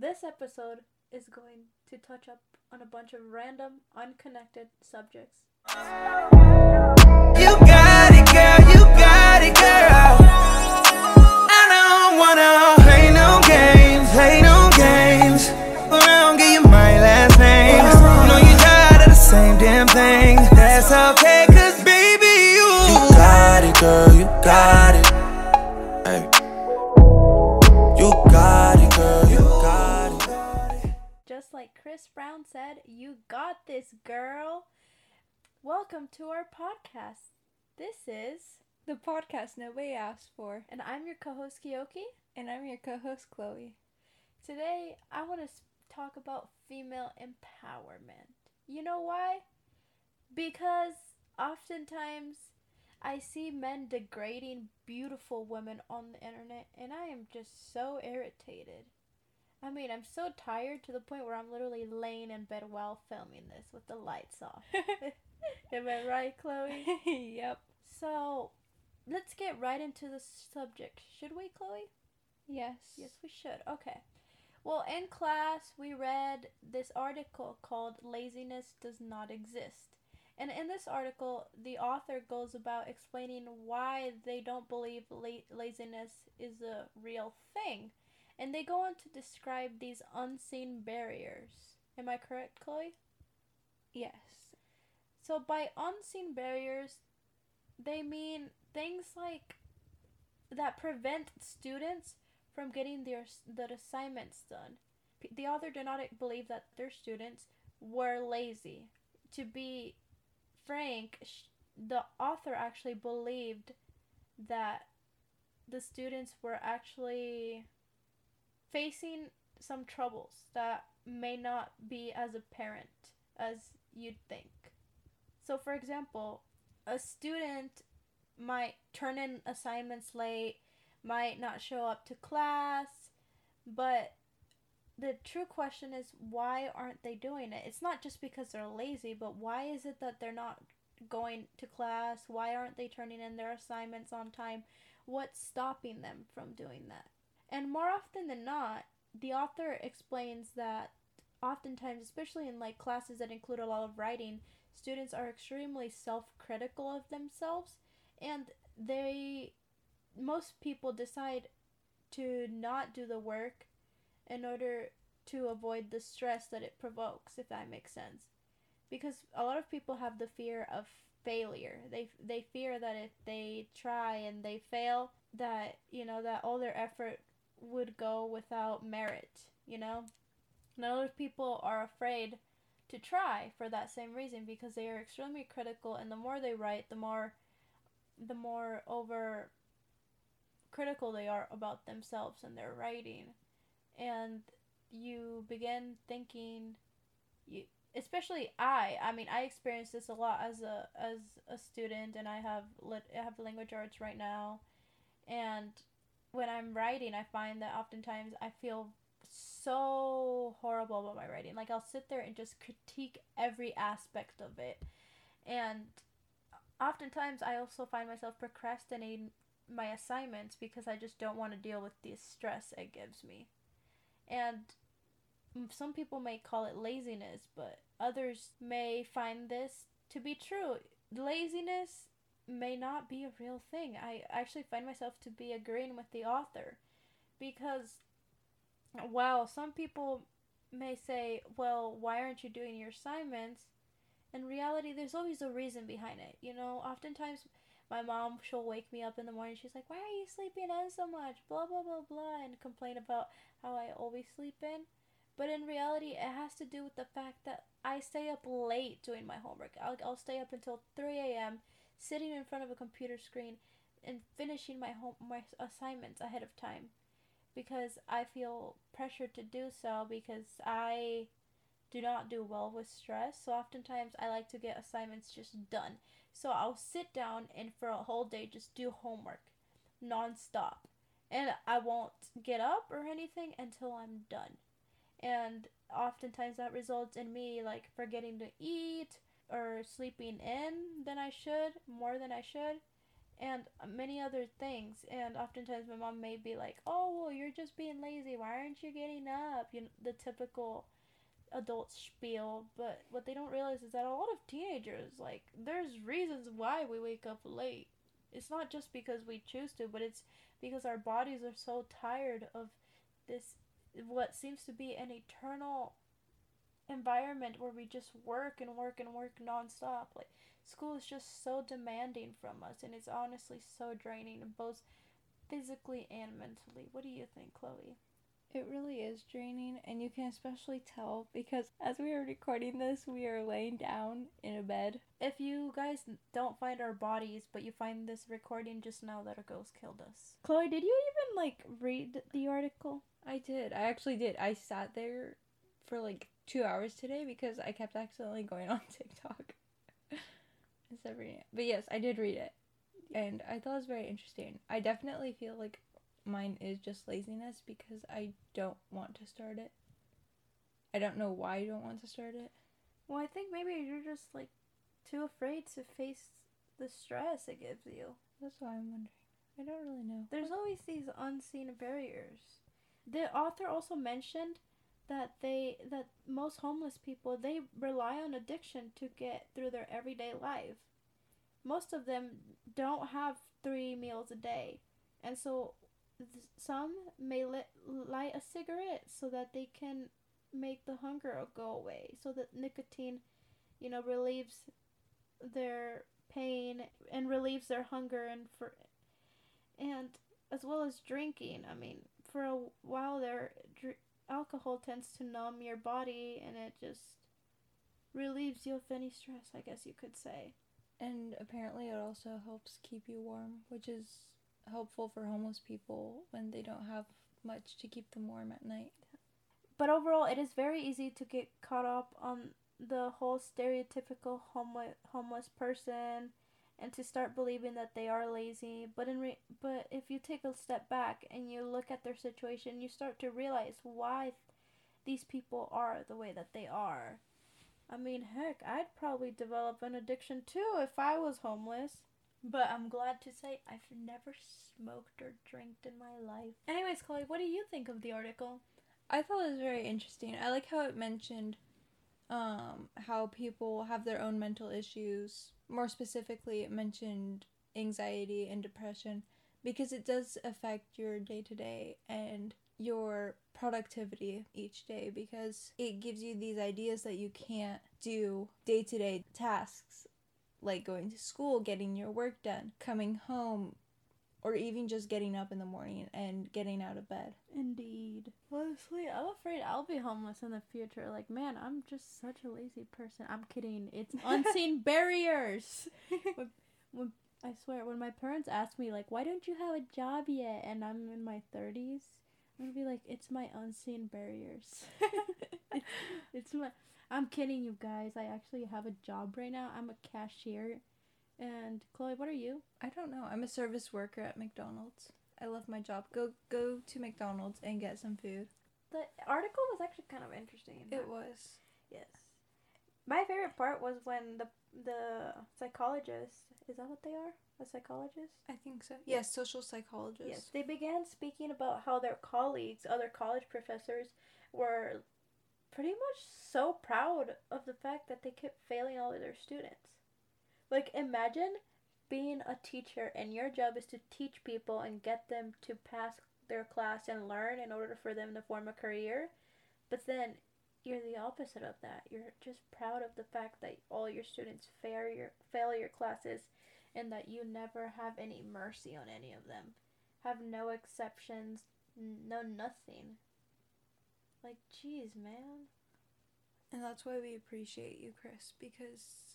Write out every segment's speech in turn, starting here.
This episode is going to touch up on a bunch of random, unconnected subjects. You got it, girl. You got it, girl. Welcome to our podcast. This is, The podcast nobody asked for. and I'm your co host, Kiyoki. And I'm your co host, Chloe. Today, I want to talk about female empowerment. You know why? Because oftentimes I see men degrading beautiful women on the internet, and I am just so irritated. I mean, I'm so tired to the point where I'm literally laying in bed while filming this with the lights off. Am I right, Chloe? yep. So, let's get right into the subject. Should we, Chloe? Yes. Yes, we should. Okay. Well, in class, we read this article called Laziness Does Not Exist. And in this article, the author goes about explaining why they don't believe la- laziness is a real thing. And they go on to describe these unseen barriers. Am I correct, Chloe? Yes. So, by unseen barriers, they mean things like that prevent students from getting their the assignments done. The author did not uh, believe that their students were lazy. To be frank, the author actually believed that the students were actually facing some troubles that may not be as apparent as you'd think. So, for example, a student might turn in assignments late, might not show up to class, but the true question is why aren't they doing it? It's not just because they're lazy, but why is it that they're not going to class? Why aren't they turning in their assignments on time? What's stopping them from doing that? And more often than not, the author explains that oftentimes, especially in like classes that include a lot of writing, students are extremely self-critical of themselves and they most people decide to not do the work in order to avoid the stress that it provokes if that makes sense. Because a lot of people have the fear of failure. They they fear that if they try and they fail that you know that all their effort would go without merit you know? And a lot of people are afraid to try for that same reason because they are extremely critical and the more they write the more the more over critical they are about themselves and their writing. And you begin thinking you especially I I mean I experience this a lot as a as a student and I have lit I have language arts right now. And when I'm writing I find that oftentimes I feel so horrible about my writing like I'll sit there and just critique every aspect of it and oftentimes I also find myself procrastinating my assignments because I just don't want to deal with the stress it gives me. And some people may call it laziness, but others may find this to be true. Laziness may not be a real thing. I actually find myself to be agreeing with the author because while some people may say, well, why aren't you doing your assignments? in reality there's always a reason behind it you know? Oftentimes my mom she'll wake me up in the morning she's like why are you sleeping in so much? Blah blah blah blah and complain about how i always sleep in. But in reality it has to do with the fact that i stay up late doing my homework. I'll, I'll stay up until 3 a.m sitting in front of a computer screen and finishing my home my assignments ahead of time because i feel pressured to do so because i do not do well with stress. So oftentimes I like to get assignments just done. So I'll sit down and for a whole day just do homework nonstop. And I won't get up or anything until I'm done. And oftentimes that results in me like forgetting to eat or sleeping in than I should, more than I should. And many other things. And oftentimes my mom may be like, "Oh, well, you're just being lazy. Why aren't you getting up?" You know, the typical adult spiel. But what they don't realize is that a lot of teenagers, like, there's reasons why we wake up late. It's not just because we choose to, but it's because our bodies are so tired of this what seems to be an eternal environment where we just work and work and work nonstop. Like school is just so demanding from us and it's honestly so draining both physically and mentally. What do you think, Chloe? It really is draining, and you can especially tell because as we are recording this, we are laying down in a bed. If you guys don't find our bodies, but you find this recording just now that a ghost killed us. Chloe, did you even like read the article? I did. I actually did. I sat there for like two hours today because I kept accidentally going on TikTok. Instead of reading it. But yes, I did read it. And I thought it was very interesting. I definitely feel like mine is just laziness because I don't want to start it. I don't know why I don't want to start it. Well, I think maybe you're just like too afraid to face the stress it gives you. That's why I'm wondering. I don't really know. There's always these unseen barriers. The author also mentioned that they that most homeless people they rely on addiction to get through their everyday life. Most of them don't have 3 meals a day. And so some may lit, light a cigarette so that they can make the hunger go away so that nicotine you know relieves their pain and relieves their hunger and for and as well as drinking i mean for a while there dr- alcohol tends to numb your body and it just relieves you of any stress i guess you could say and apparently it also helps keep you warm which is helpful for homeless people when they don't have much to keep them warm at night. But overall, it is very easy to get caught up on the whole stereotypical homeless homeless person and to start believing that they are lazy. But in re- but if you take a step back and you look at their situation, you start to realize why these people are the way that they are. I mean, heck, I'd probably develop an addiction too if I was homeless. But I'm glad to say I've never smoked or drank in my life. Anyways, Chloe, what do you think of the article? I thought it was very interesting. I like how it mentioned um, how people have their own mental issues. More specifically, it mentioned anxiety and depression because it does affect your day to day and your productivity each day because it gives you these ideas that you can't do day to day tasks like going to school, getting your work done, coming home, or even just getting up in the morning and getting out of bed. Indeed. Honestly, I'm afraid I'll be homeless in the future. Like, man, I'm just such a lazy person. I'm kidding. It's unseen barriers. When, when I swear, when my parents ask me like, "Why don't you have a job yet?" and I'm in my 30s, I'm gonna be like, "It's my unseen barriers." it's, it's my I'm kidding you guys. I actually have a job right now. I'm a cashier. And Chloe, what are you? I don't know. I'm a service worker at McDonald's. I love my job. Go go to McDonald's and get some food. The article was actually kind of interesting. It was. Yes. My favorite part was when the the psychologist is that what they are? A psychologist? I think so. Yes, social psychologist. Yes. They began speaking about how their colleagues, other college professors, were pretty much so proud of the fact that they kept failing all of their students. Like, imagine being a teacher and your job is to teach people and get them to pass their class and learn in order for them to form a career. But then you're the opposite of that. You're just proud of the fact that all your students fail your fail your classes and that you never have any mercy on any of them. Have no exceptions, no nothing. Like, jeez, man. And that's why we appreciate you, Chris, because,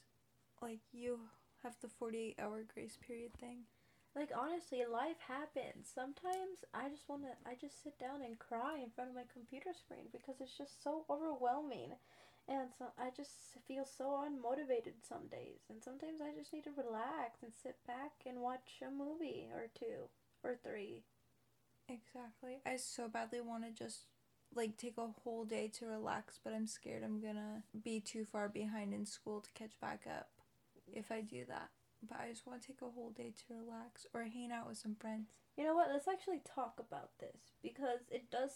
like, you have the 48 hour grace period thing. Like, honestly, life happens. Sometimes I just want to, I just sit down and cry in front of my computer screen because it's just so overwhelming. And so I just feel so unmotivated some days. And sometimes I just need to relax and sit back and watch a movie or two or three. Exactly. I so badly want to just like take a whole day to relax, but I'm scared I'm gonna be too far behind in school to catch back up if I do that. but I just want to take a whole day to relax or hang out with some friends. You know what? Let's actually talk about this because it does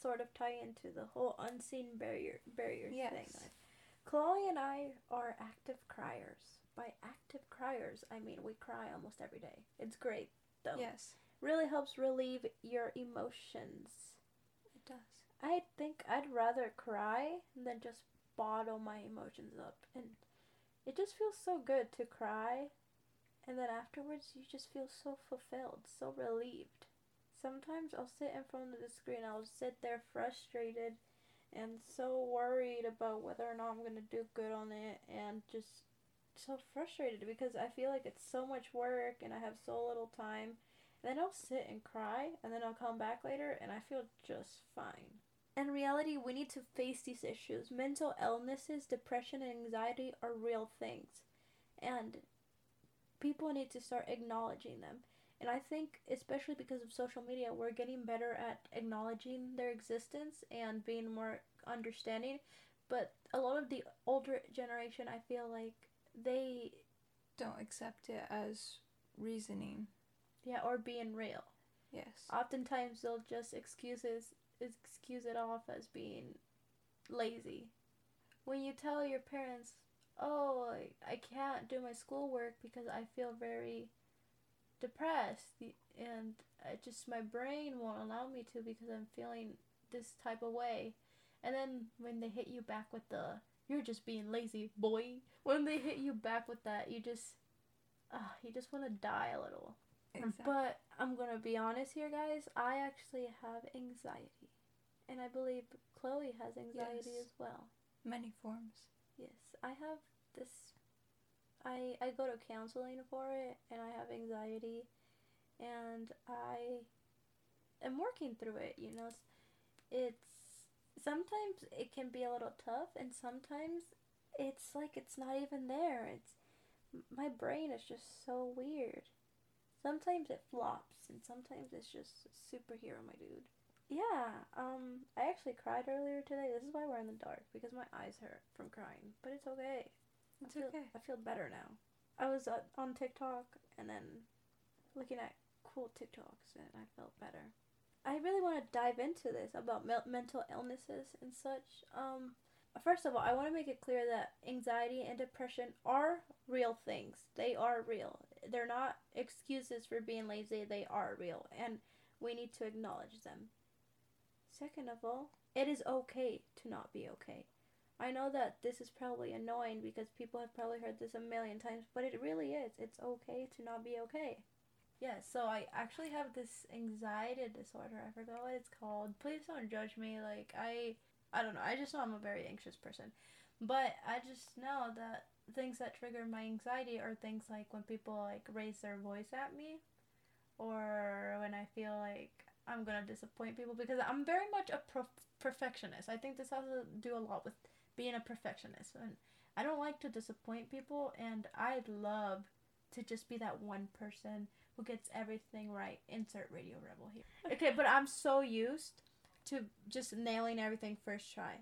sort of tie into the whole unseen barrier barriers Yes. thing. Chloe and I are active criers. By active criers, I mean we cry almost every day. It's great though. Yes, Really helps relieve your emotions. it does. I think I'd rather cry than just bottle my emotions up. And it just feels so good to cry. And then afterwards, you just feel so fulfilled, so relieved. Sometimes I'll sit in front of the screen, I'll sit there frustrated and so worried about whether or not I'm going to do good on it and just so frustrated because I feel like it's so much work and I have so little time. And then I'll sit and cry, and then I'll come back later, and I feel just fine. In reality, we need to face these issues. Mental illnesses, depression, and anxiety are real things. And people need to start acknowledging them. And I think, especially because of social media, we're getting better at acknowledging their existence and being more understanding. But a lot of the older generation, I feel like they, Don't accept it as reasoning. yeah, or being real. Yes. Oftentimes they'll just excuses excuse it off as being lazy. When you tell your parents, "Oh, I, I can't do my schoolwork because I feel very depressed and I just my brain won't allow me to because I'm feeling this type of way." And then when they hit you back with the you're just being lazy, boy. When they hit you back with that, you just ah, you just want to die a little. Exactly. But I'm gonna be honest here, guys. I actually have anxiety, and I believe Chloe has anxiety Yes. as well. Many forms. Yes, I have this. I I go to counseling for it, and I have anxiety, and I am working through it. You know, it's, sometimes it can be a little tough, and sometimes it's like it's not even there. It's my brain is just so weird. Sometimes it flops, and sometimes it's just superhero, my dude. Yeah, um, I actually cried earlier today. This is why we're in the dark because my eyes hurt from crying, but it's okay. It's I feel, okay. I feel better now. I was uh, on TikTok and then looking at cool TikToks, and I felt better. I really want to dive into this about mel- mental illnesses and such. Um, first of all, I want to make it clear that anxiety and depression are real things. They are real. They're not excuses for being lazy. They are real, and we need to acknowledge them. Second of all, it is okay to not be okay. I know that this is probably annoying because people have probably heard this a million times, but it really is. It's okay to not be okay. Yeah, so I actually have this anxiety disorder. I forgot what it's called. Please don't judge me. Like I I don't know. I just know I'm a very anxious person. But I just know that things that trigger my anxiety are things like when people like raise their voice at me or when I feel like I'm to disappoint people because I'm very much a prof- perfectionist. I think this has to do a lot with being a perfectionist. And I don't like to disappoint people and I'd love to just be that one person who gets everything right. Insert Radio Rebel here. Okay, but I'm so used to just nailing everything first try.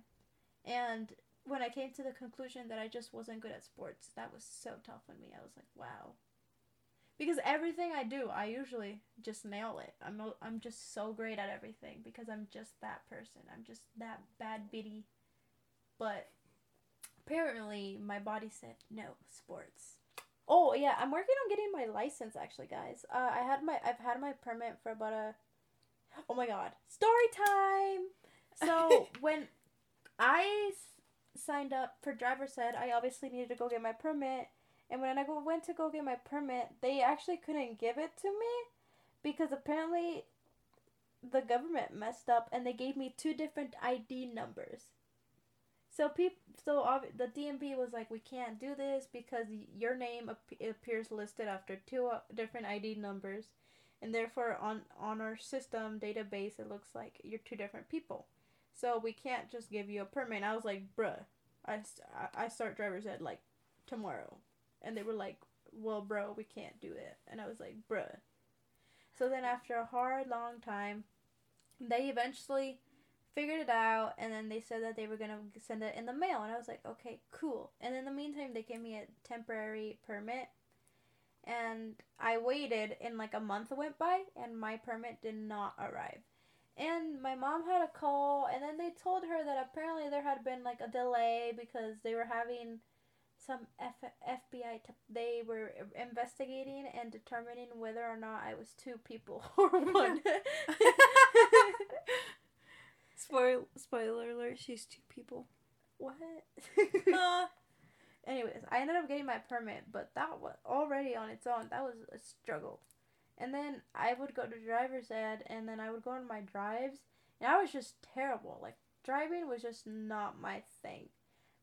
And when I came to the conclusion that I just wasn't good at sports, that was so tough on me. I was like, wow. Because everything I do, I usually just nail it. I'm no, I'm just so great at everything because I'm just that person. I'm just that bad bitty. But apparently my body said no sports. Oh yeah, I'm working on getting my license actually, guys. Uh, I had my I've had my permit for about a. Oh my god, story time. So when I s- signed up for driver's ed, I obviously needed to go get my permit. And when I go, went to go get my permit, they actually couldn't give it to me because apparently the government messed up and they gave me two different ID numbers. So peop- so ob- the DMV was like, we can't do this because your name ap- appears listed after two uh, different ID numbers, and therefore on on our system database it looks like you're two different people. So we can't just give you a permit. And I was like, bruh, I, st- I I start driver's ed like tomorrow, and they were like, well, bro, we can't do it. And I was like, bruh. So then after a hard long time, they eventually figured it out and then they said that they were gonna send it in the mail and I was like, okay, cool. And in the meantime they gave me a temporary permit and I waited and like a month went by and my permit did not arrive. And my mom had a call and then they told her that apparently there had been like a delay because they were having some F- FBI t- they were investigating and determining whether or not I was two people or one. Spoil spoiler alert, she's two people. what? Anyways, I ended up getting my permit, but that was already on its own. That was a struggle. And then I would go to driver's ed, and then I would go on my drives, and I was just terrible. Like driving was just not my thing.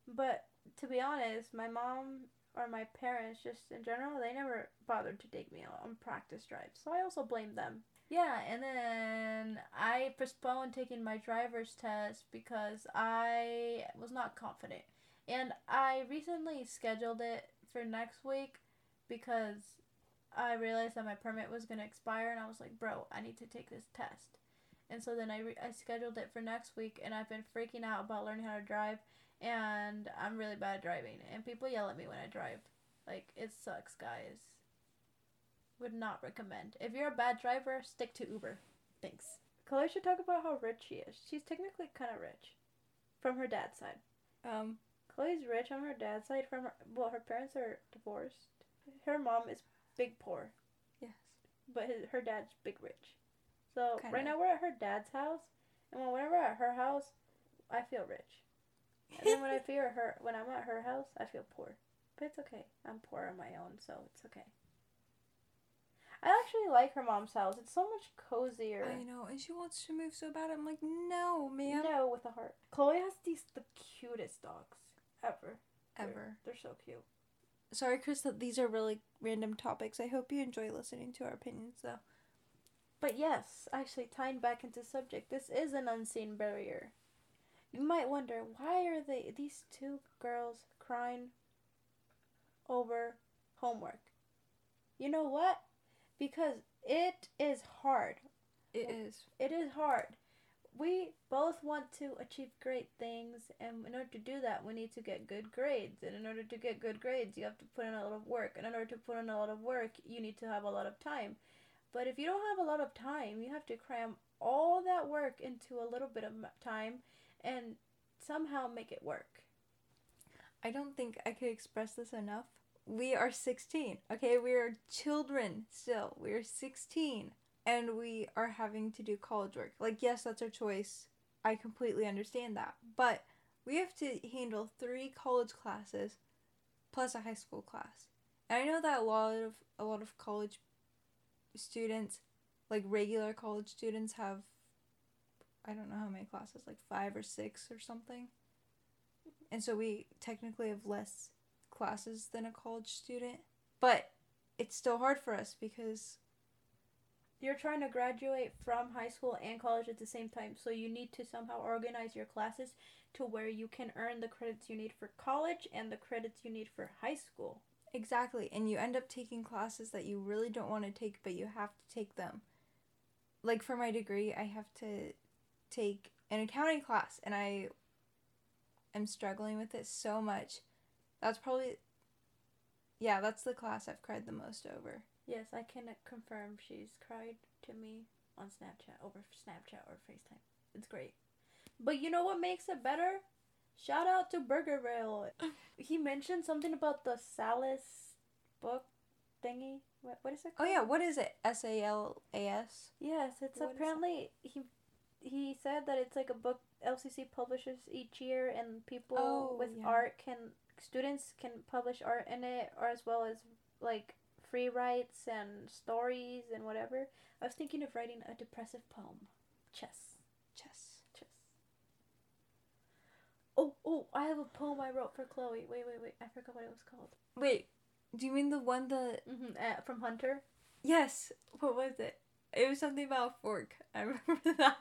But to be honest, my mom or my parents, just in general, they never bothered to take me out on practice drives. So I also blame them. Yeah, and then I postponed taking my driver's test because I was not confident. And I recently scheduled it for next week because I realized that my permit was going to expire and I was like, bro, I need to take this test. And so then I, re- I scheduled it for next week and I've been freaking out about learning how to drive and I'm really bad at driving and people yell at me when I drive. Like, it sucks, guys. Would not recommend. If you're a bad driver, stick to Uber. Thanks. Chloe should talk about how rich she is. She's technically kind of rich. From her dad's side. Um, Chloe's rich on her dad's side. From her, well, her parents are divorced. Her mom is big poor, yes. but his, her dad's big rich. So Kinda. right now we're at her dad's house, and when we're at her house, I feel rich. And then when I feel her, when I'm at her house, I feel poor. But it's okay. I'm poor on my own, so it's okay. I actually like her mom's house. It's so much cozier. I know, and she wants to move so bad. I'm like, no, ma'am. No, with a heart. Chloe has these the cutest dogs ever. They're- Ever. They're so cute. Sorry, Chris, that these are really random topics. I hope you enjoy listening to our opinions, though. But yes, actually tying back into subject, this is an unseen barrier. You might wonder why are they these two girls crying over homework? You know what? Because it is hard. It is. It is hard. We both want to achieve great things, and in order to do that, we need to get good grades. And in order to get good grades, you have to put in a lot of work. And in order to put in a lot of work, you need to have a lot of time. But if you don't have a lot of time, you have to cram all that work into a little bit of time and somehow make it work. I don't think I could express this enough. We are 16, okay? We are children still. We are 16 and we are having to do college work. Like, yes, that's our choice. I completely understand that. But we have to handle three college classes plus a high school class. And I know that a lot of a lot of college students, like regular college students have I don't know how many classes, like 5 or 6 or something. And so we technically have less classes than a college student. But it's still hard for us because You're trying to graduate from high school and college at the same time, so you need to somehow organize your classes to where you can earn the credits you need for college and the credits you need for high school. Exactly. And you end up taking classes that you really don't want to take, but you have to take them. Like for my degree, I have to take an accounting class, and I am struggling with it so much. That's probably, yeah, that's the class I've cried the most over. Yes, I can confirm she's cried to me on Snapchat, over Snapchat or FaceTime. It's great. But you know what makes it better? Shout out to Burger Rail. He mentioned something about the Salas book thingy. What, what is it Oh yeah, what is it? S A L A S. Yes, it's What apparently he he said that it's like a book LCC publishes each year, and people Oh, with yeah. art can students can publish art in it, or as well as like free writes and stories and whatever. I was thinking of writing a depressive poem, chess, Chess. chess. Oh, oh! I have a poem I wrote for Chloe. Wait, wait, wait! I forgot what it was called. Wait, do you mean the one that? hmm Uh, from Hunter. Yes. What was it? It was something about a fork. I remember that.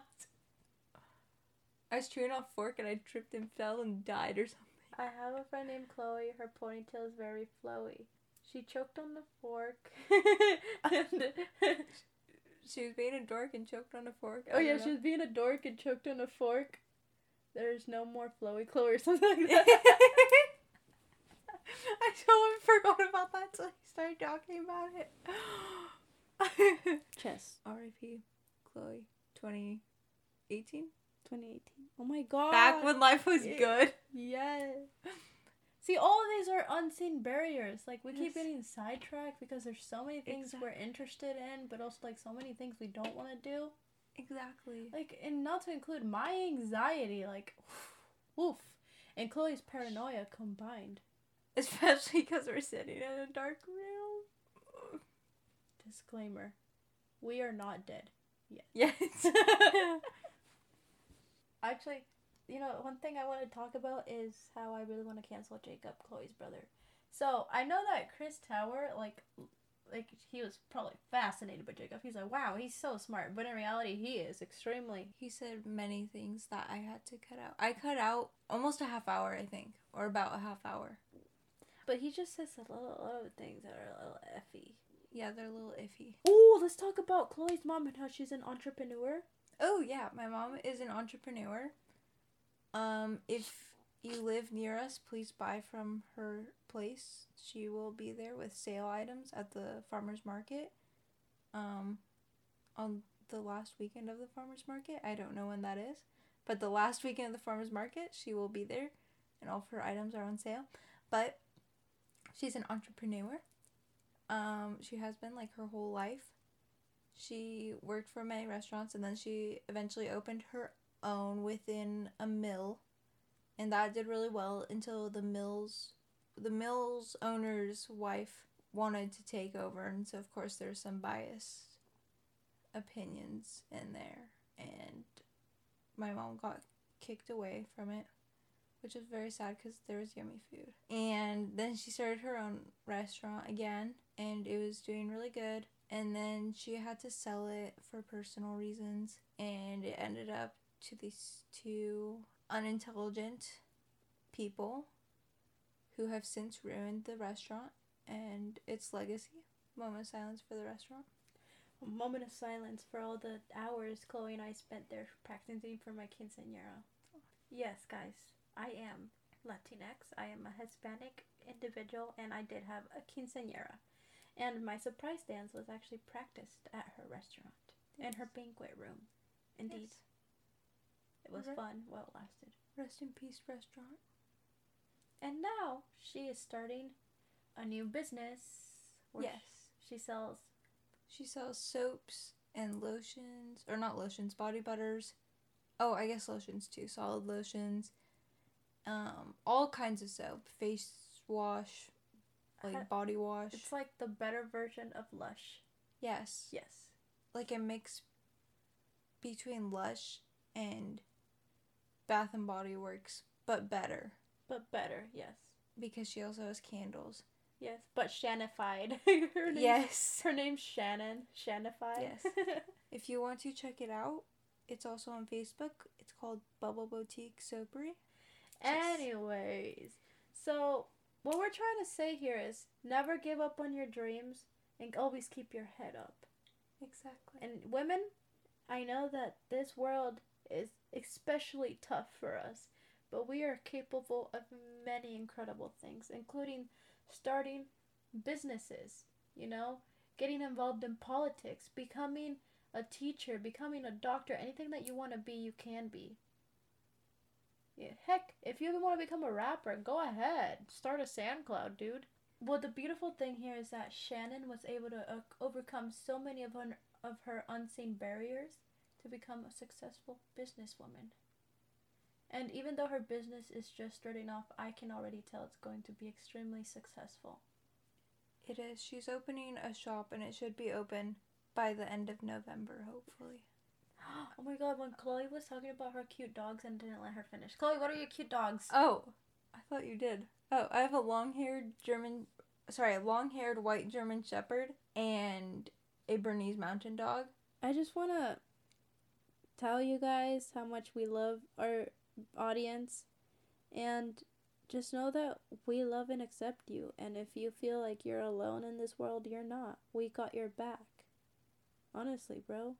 I was chewing off fork and I tripped and fell and died or something. I have a friend named Chloe. Her ponytail is very flowy. She choked on the fork. and, She was being a dork and choked on a fork. I oh yeah, don't she was being a dork and choked on a fork. There's no more flowy Chloe or something like that. I totally forgot about that till he started talking about it. Chess. R.I.P. Chloe. 2018. 2018. Oh my god. Back when life was Yeah. good. Yes. See, all of these are unseen barriers. Like we Yes. keep getting sidetracked because there's so many things we're interested in, but also like so many things we don't want to do. Exactly. Like, and not to include my anxiety, like, woof, and Chloe's paranoia combined. Especially because we're sitting in a dark room. Disclaimer: We are not dead. Yet. Yes. Actually, you know, one thing I want to talk about is how I really want to cancel Jacob, Chloe's brother. So I know that Chris Tower, like, like he was probably fascinated by Jacob. He's like, wow, he's so smart. But in reality, he is extremely. he said many things that I had to cut out. I cut out almost a half hour, I think, or about a half hour. But he just says a little, a lot of things that are a little effy. Yeah, they're a little iffy. Oh, let's talk about Chloe's mom and how she's an entrepreneur. Oh yeah, my mom is an entrepreneur. Um, if you live near us, please buy from her place. She will be there with sale items at the farmers market. Um, on the last weekend of the farmers market. I don't know when that is, but the last weekend of the farmers market, she will be there, and all of her items are on sale. But she's an entrepreneur. Um, she has been like her whole life. She worked for many restaurants and then she eventually opened her own within a mill. And that did really well until the mill's the mill's owner's wife wanted to take over. And so of course there's some biased opinions in there. And my mom got kicked away from it which was very sad because there was yummy food. And then she started her own restaurant again and it was doing really good and then she had to sell it for personal reasons and it ended up to these two unintelligent people who have since ruined the restaurant and its legacy moment of silence for the restaurant A moment of silence for all the hours Chloe and I spent there practicing for my quinceañera. Yes, guys, I am Latinx. I am a Hispanic individual, and I did have a quinceañera. And my surprise dance was actually practiced at her restaurant in her banquet room. Indeed, Yes. it was fun while it lasted. rest in peace restaurant And now she is starting a new business. yes she sells She sells soaps and lotions, or not lotions, body butters. Oh, I guess lotions too. Solid lotions. Um, all kinds of soap, face wash, like Ha- body wash. It's like the better version of Lush. yes, Yes. like a mix between Lush and Bath and Body Works, but better But better, yes. because she also has candles. Yes, but Shanified. her name's, Yes. Her name's Shannon. Shanified. Yes. If you want to check it out, it's also on Facebook. It's called Bubble Boutique Soapery. Anyways, so what we're trying to say here is never give up on your dreams and always keep your head up. Exactly. And women, I know that this world is especially tough for us, but we are capable of many incredible things, including starting businesses, you know, getting involved in politics, becoming a teacher, becoming a doctor, anything that you want to be, you can be. Yeah, heck, if you even want to become a rapper, go ahead. Start a SoundCloud, dude. Well, the beautiful thing here is that Shannon was able to uh, overcome so many of her, of her unseen barriers to become a successful businesswoman. And even though her business is just starting off, I can already tell it's going to be extremely successful. It is. She's opening a shop and it should be open by the end of November, hopefully. Oh my god, when Chloe was talking about her cute dogs and didn't let her finish. Chloe, what are your cute dogs? Oh, I thought you did. Oh, I have a long haired German, sorry, a long haired white German Shepherd and a Bernese Mountain Dog. I just want to tell you guys how much we love our audience and just know that we love and accept you. And if you feel like you're alone in this world, you're not. We got your back. Honestly, bro,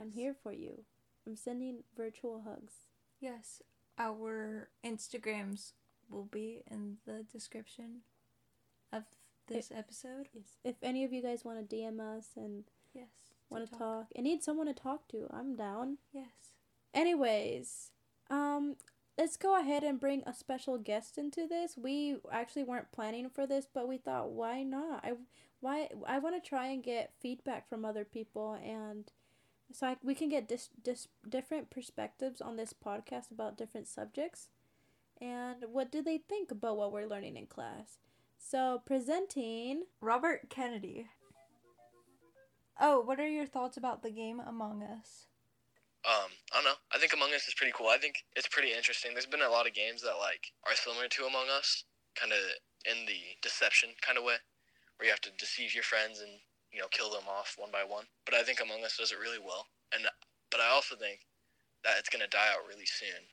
I'm here for you. I'm sending virtual hugs. Yes. Our Instagrams will be in the description of this episode. Yes. If any of you guys want to DM us and Yes. want to talk and need someone to talk to, I'm down. Yes. Anyways, um, let's go ahead and bring a special guest into this. We actually weren't planning for this, but we thought, why not? I why I want to try and get feedback from other people, and so I, we can get dis, dis, different perspectives on this podcast about different subjects, and what do they think about what we're learning in class? So presenting, Robert Kennedy. Oh, what are your thoughts about the game Among Us? Um, I don't know. I think Among Us is pretty cool. I think it's pretty interesting. There's been a lot of games that like are similar to Among Us, kind of in the deception kind of way, where you have to deceive your friends and you know kill them off one by one. But I think Among Us does it really well. And but I also think that it's gonna die out really soon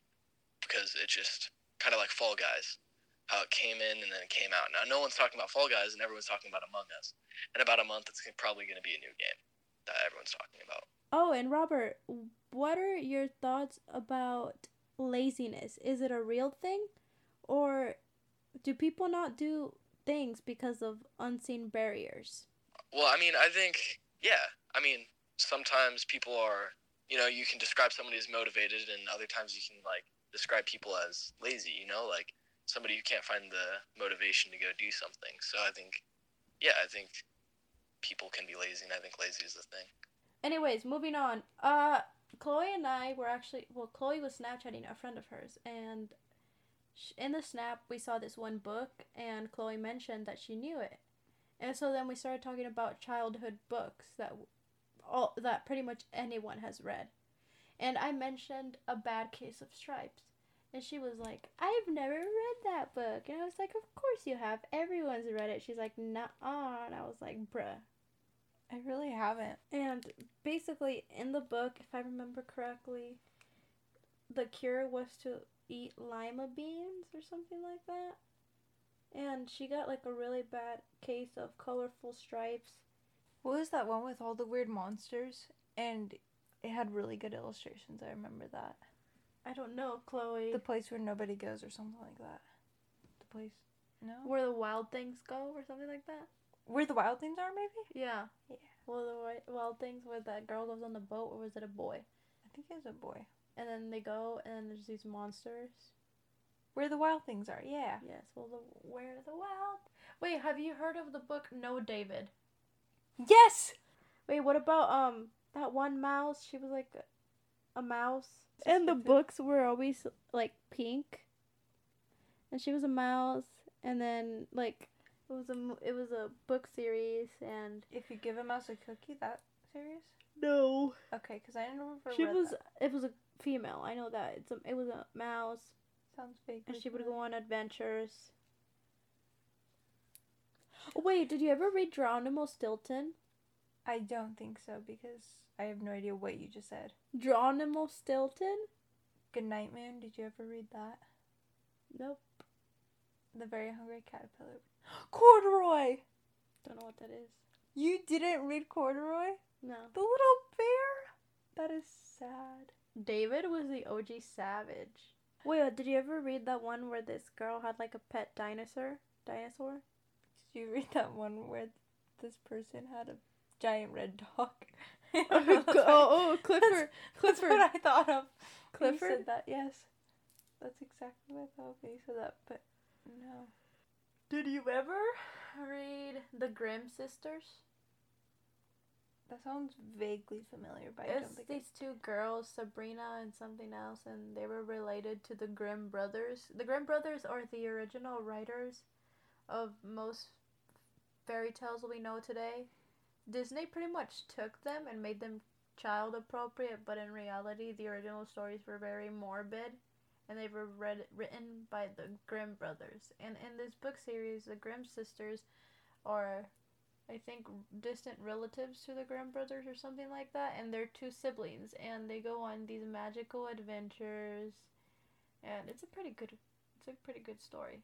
because it just kind of like Fall Guys, how it came in and then it came out. Now no one's talking about Fall Guys and everyone's talking about Among Us. In about a month, it's probably gonna be a new game that everyone's talking about. Oh, and Robert, what are your thoughts about laziness? Is it a real thing? Or do people not do things because of unseen barriers? Well, I mean, I think, yeah. I mean, sometimes people are, you know, you can describe somebody as motivated, and other times you can, like, describe people as lazy, you know, like somebody who can't find the motivation to go do something. So I think, yeah, I think people can be lazy, and I think lazy is the thing. Anyways, moving on. Uh, Chloe and I were actually well. Chloe was Snapchatting a friend of hers, and in the snap we saw this one book, and Chloe mentioned that she knew it, and so then we started talking about childhood books that all that pretty much anyone has read, and I mentioned a bad case of stripes, and she was like, "I've never read that book," and I was like, "Of course you have. Everyone's read it." She's like, "Nah," and I was like, "Bruh." I really haven't. And basically, in the book, if I remember correctly, the cure was to eat lima beans or something like that. And she got like a really bad case of colorful stripes. What was that one with all the weird monsters? And it had really good illustrations. I remember that. I don't know, Chloe. The place where nobody goes, or something like that. The place. No. where the wild things go or something like that. Where the wild things are, maybe. Yeah. Yeah. Well, the wild things where that girl goes on the boat, or was it a boy? I think it's a boy. And then they go, and then there's these monsters. Where the wild things are. Yeah. Yes. Well, the where the wild. Wait, have you heard of the book No David? Yes. Wait, what about um that one mouse? She was like a, a mouse, and the books were always like pink. And she was a mouse, and then like it was a it was a book series, and If you give a mouse a cookie, that serious? no, Okay, because I never she was that. it was a female. I know that it's a it was a mouse, Sounds fake. and she would go on adventures. Oh, wait, did you ever read Geronimo Stilton? I don't think so because I have no idea what you just said. Geronimo Stilton? Good Night Moon. Did you ever read that? Nope, The Very Hungry Caterpillar. Corduroy. don't know what that is. You didn't read Corduroy? No. The little bear. That is sad. David was the OG savage. Wait, uh, did you ever read that one where this girl had like a pet dinosaur? Dinosaur? Did you read that one where this person had a giant red dog? oh, That's oh, Clifford. That's Clifford. what I thought of. when you Clifford? said that, yes. That's exactly what I thought when you said that, but no. Did you ever read The Grimm Sisters? That sounds vaguely familiar, but I It's don't think these two girls, Sabrina and something else, and they were related to the Grimm brothers. The Grimm brothers are the original writers of most fairy tales we know today. Disney pretty much took them and made them child appropriate, but in reality, the original stories were very morbid, and they were read, written by the Grimm brothers. And in this book series, the Grimm sisters are I think distant relatives to the Grimm brothers or something like that, and they're two siblings, and they go on these magical adventures, and it's a pretty good, it's a pretty good story.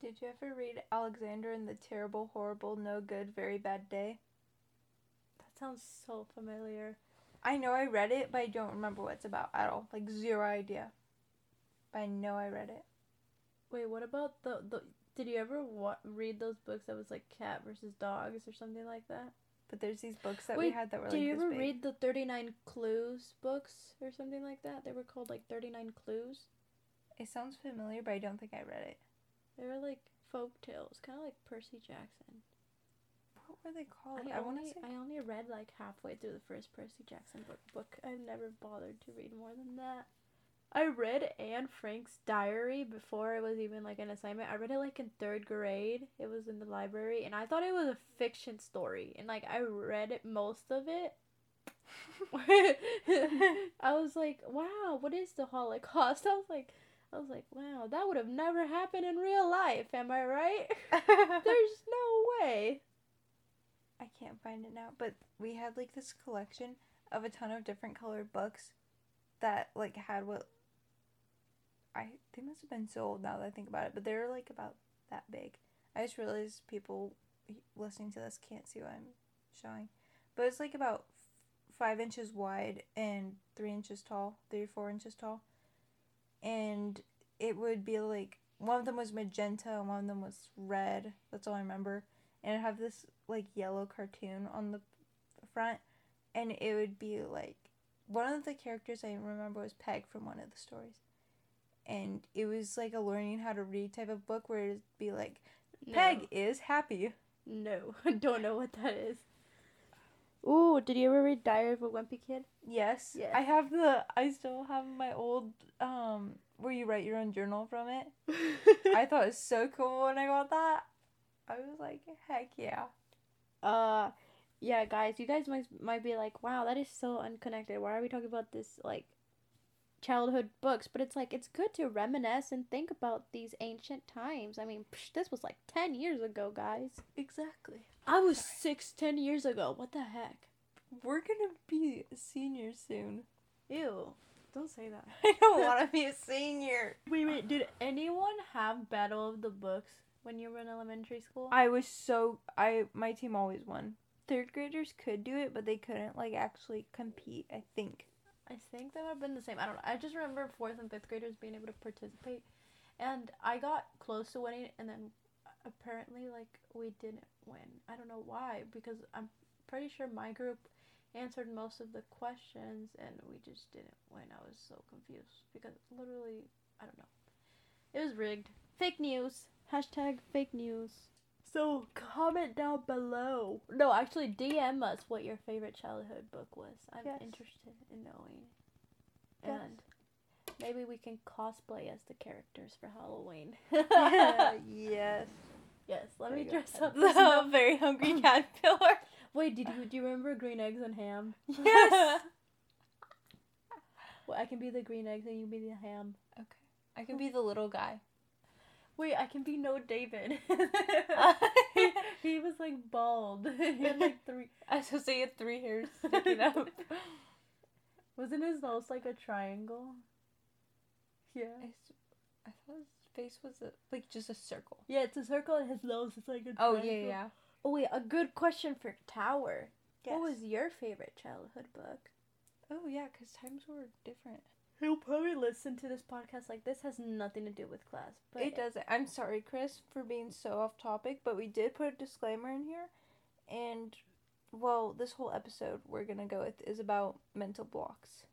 Did you ever read Alexander and the Terrible, Horrible, No Good, Very Bad Day? That sounds so familiar. I know I read it, but I don't remember what it's about at all. Like zero idea. But I know I read it. Wait, what about the the Did you ever wa- read those books that was like cat versus dogs or something like that? But there's these books that we had that were like. Did like you ever big. read the 39 Clues books or something like that? They were called like 39 Clues. It sounds familiar, but I don't think I read it. They were like folk tales, kind of like Percy Jackson. What were they called? I, I, only say. I only read like halfway through the first Percy Jackson book. Book I've never bothered to read more than that. I read Anne Frank's diary before it was even like an assignment. I read it like in third grade. It was in the library, and I thought it was a fiction story. And like I read it most of it. I was like, "Wow, what is the Holocaust?" I was like, I was like, "Wow, that would have never happened in real life." Am I right? There's no way. I can't find it now, but we had like this collection of a ton of different colored books that like had what I they must have been sold now that I think about it, but they're like about that big. I just realized people listening to this can't see what I'm showing, but it's like about five inches wide and three inches tall, three or four inches tall, and it would be like one of them was magenta and one of them was red. That's all I remember, and it have this like yellow cartoon on the front, and it would be like one of the characters I remember was Peg from one of the stories. And it was like a learning how to read type of book where it'd be like Peg is happy. No, I don't know what that is. Ooh, did you ever read Diary of a Wimpy Kid? Yes. Yes. I have the I still have my old um where you write your own journal from it. I thought it was so cool when I got that. I was like, heck yeah. uh, yeah, guys, you guys might might be like, wow, that is so unconnected. Why are we talking about this like childhood books? But it's like it's good to reminisce and think about these ancient times. I mean, psh, this was like ten years ago, guys. Exactly. I was six, ten years ago. What the heck? We're gonna be seniors soon. Ew! Don't say that. I don't want to be a senior. Wait, wait. Did anyone have Battle of the Books when you were in elementary school? I was so I my team always won. Third graders could do it, but they couldn't like actually compete. I think. I think that would have been the same. I don't know. I just remember fourth and fifth graders being able to participate, and I got close to winning, and then apparently like we didn't win. I don't know why because I'm pretty sure my group answered most of the questions and we just didn't win. I was so confused because literally I don't know. It was rigged. Fake news. Hashtag fake news. So comment down below. No, actually DM us what your favorite childhood book was. I'm Yes. interested in knowing. Yes. And maybe we can cosplay as the characters for Halloween. yes. yes, let There me go. dress up. The as no- very hungry caterpillar. Wait, did you do you remember green eggs and ham? Yes. Well, I can be the green eggs and you be the ham. okay. I can be the little guy. Wait, I can be no David. he, he was like bald. he had like three. I was supposed to had three hairs sticking up. Wasn't his nose like a triangle? Yeah. I thought his face was a, like just a circle. Yeah, it's a circle and his nose is like a Oh triangle. yeah, yeah. Oh wait, a good question for Tower. Yes. What was your favorite childhood book? Oh yeah, because times were different. He'll probably listen to this podcast like this has nothing to do with class, but it doesn't. I'm sorry, Chris, for being so off topic, but we did put a disclaimer in here, and well, this whole episode we're gonna go with is about mental blocks.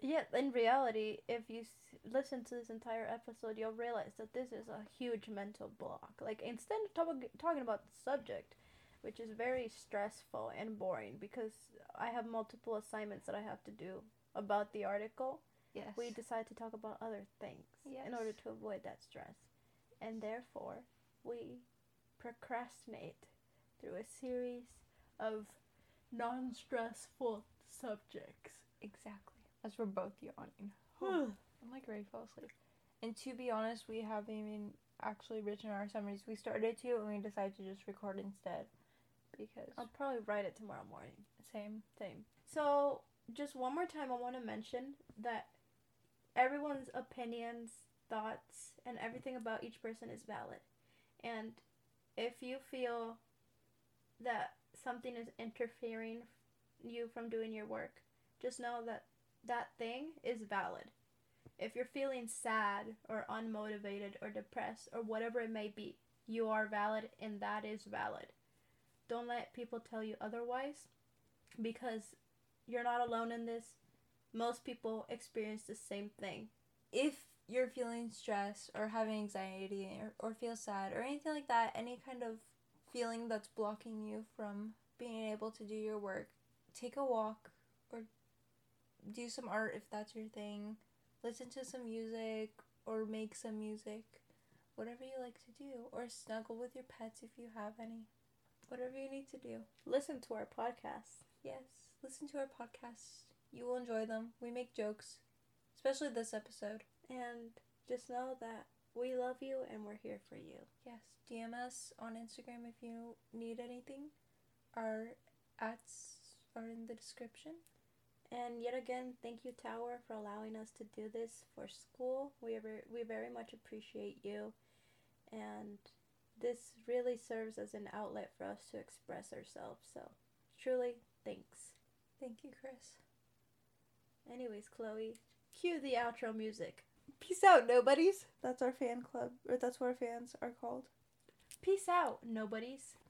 Yeah, in reality, if you s- listen to this entire episode, you'll realize that this is a huge mental block. Like, instead of talk- talking about the subject, which is very stressful and boring because I have multiple assignments that I have to do about the article, Yes. we decide to talk about other things in order to avoid that stress. And therefore, we procrastinate through a series of non stressful subjects. exactly. As we're both yawning. I'm like ready to fall asleep. And to be honest, we haven't even actually written our summaries. We started to, and we decided to just record instead because I'll probably write it tomorrow morning. same. Same. So, just one more time, I want to mention that everyone's opinions, thoughts, and everything about each person is valid. And if you feel that something is interfering you from doing your work, just know that that thing is valid. If you're feeling sad or unmotivated or depressed or whatever it may be, You are valid, and that is valid. Don't let people tell you otherwise because you're not alone in this. Most people experience the same thing. If you're feeling stressed or having anxiety or, or feel sad or anything like that, any kind of feeling that's blocking you from being able to do your work, take a walk or do some art if that's your thing. Listen to some music or make some music. Whatever you like to do. Or snuggle with your pets if you have any. Whatever you need to do. Listen to our podcast. Yes, listen to our podcasts. You will enjoy them. We make jokes, especially this episode. And just know that we love you and we're here for you. Yes, DM us on Instagram if you need anything. Our ads are in the description. And yet again, thank you, Tower, for allowing us to do this for school. We we very much appreciate you, and this really serves as an outlet for us to express ourselves. So, truly, thanks. Thank you, Chris. Anyways, Chloe, cue the outro music. Peace out, nobodies. That's our fan club, or that's what our fans are called. Peace out, nobodies.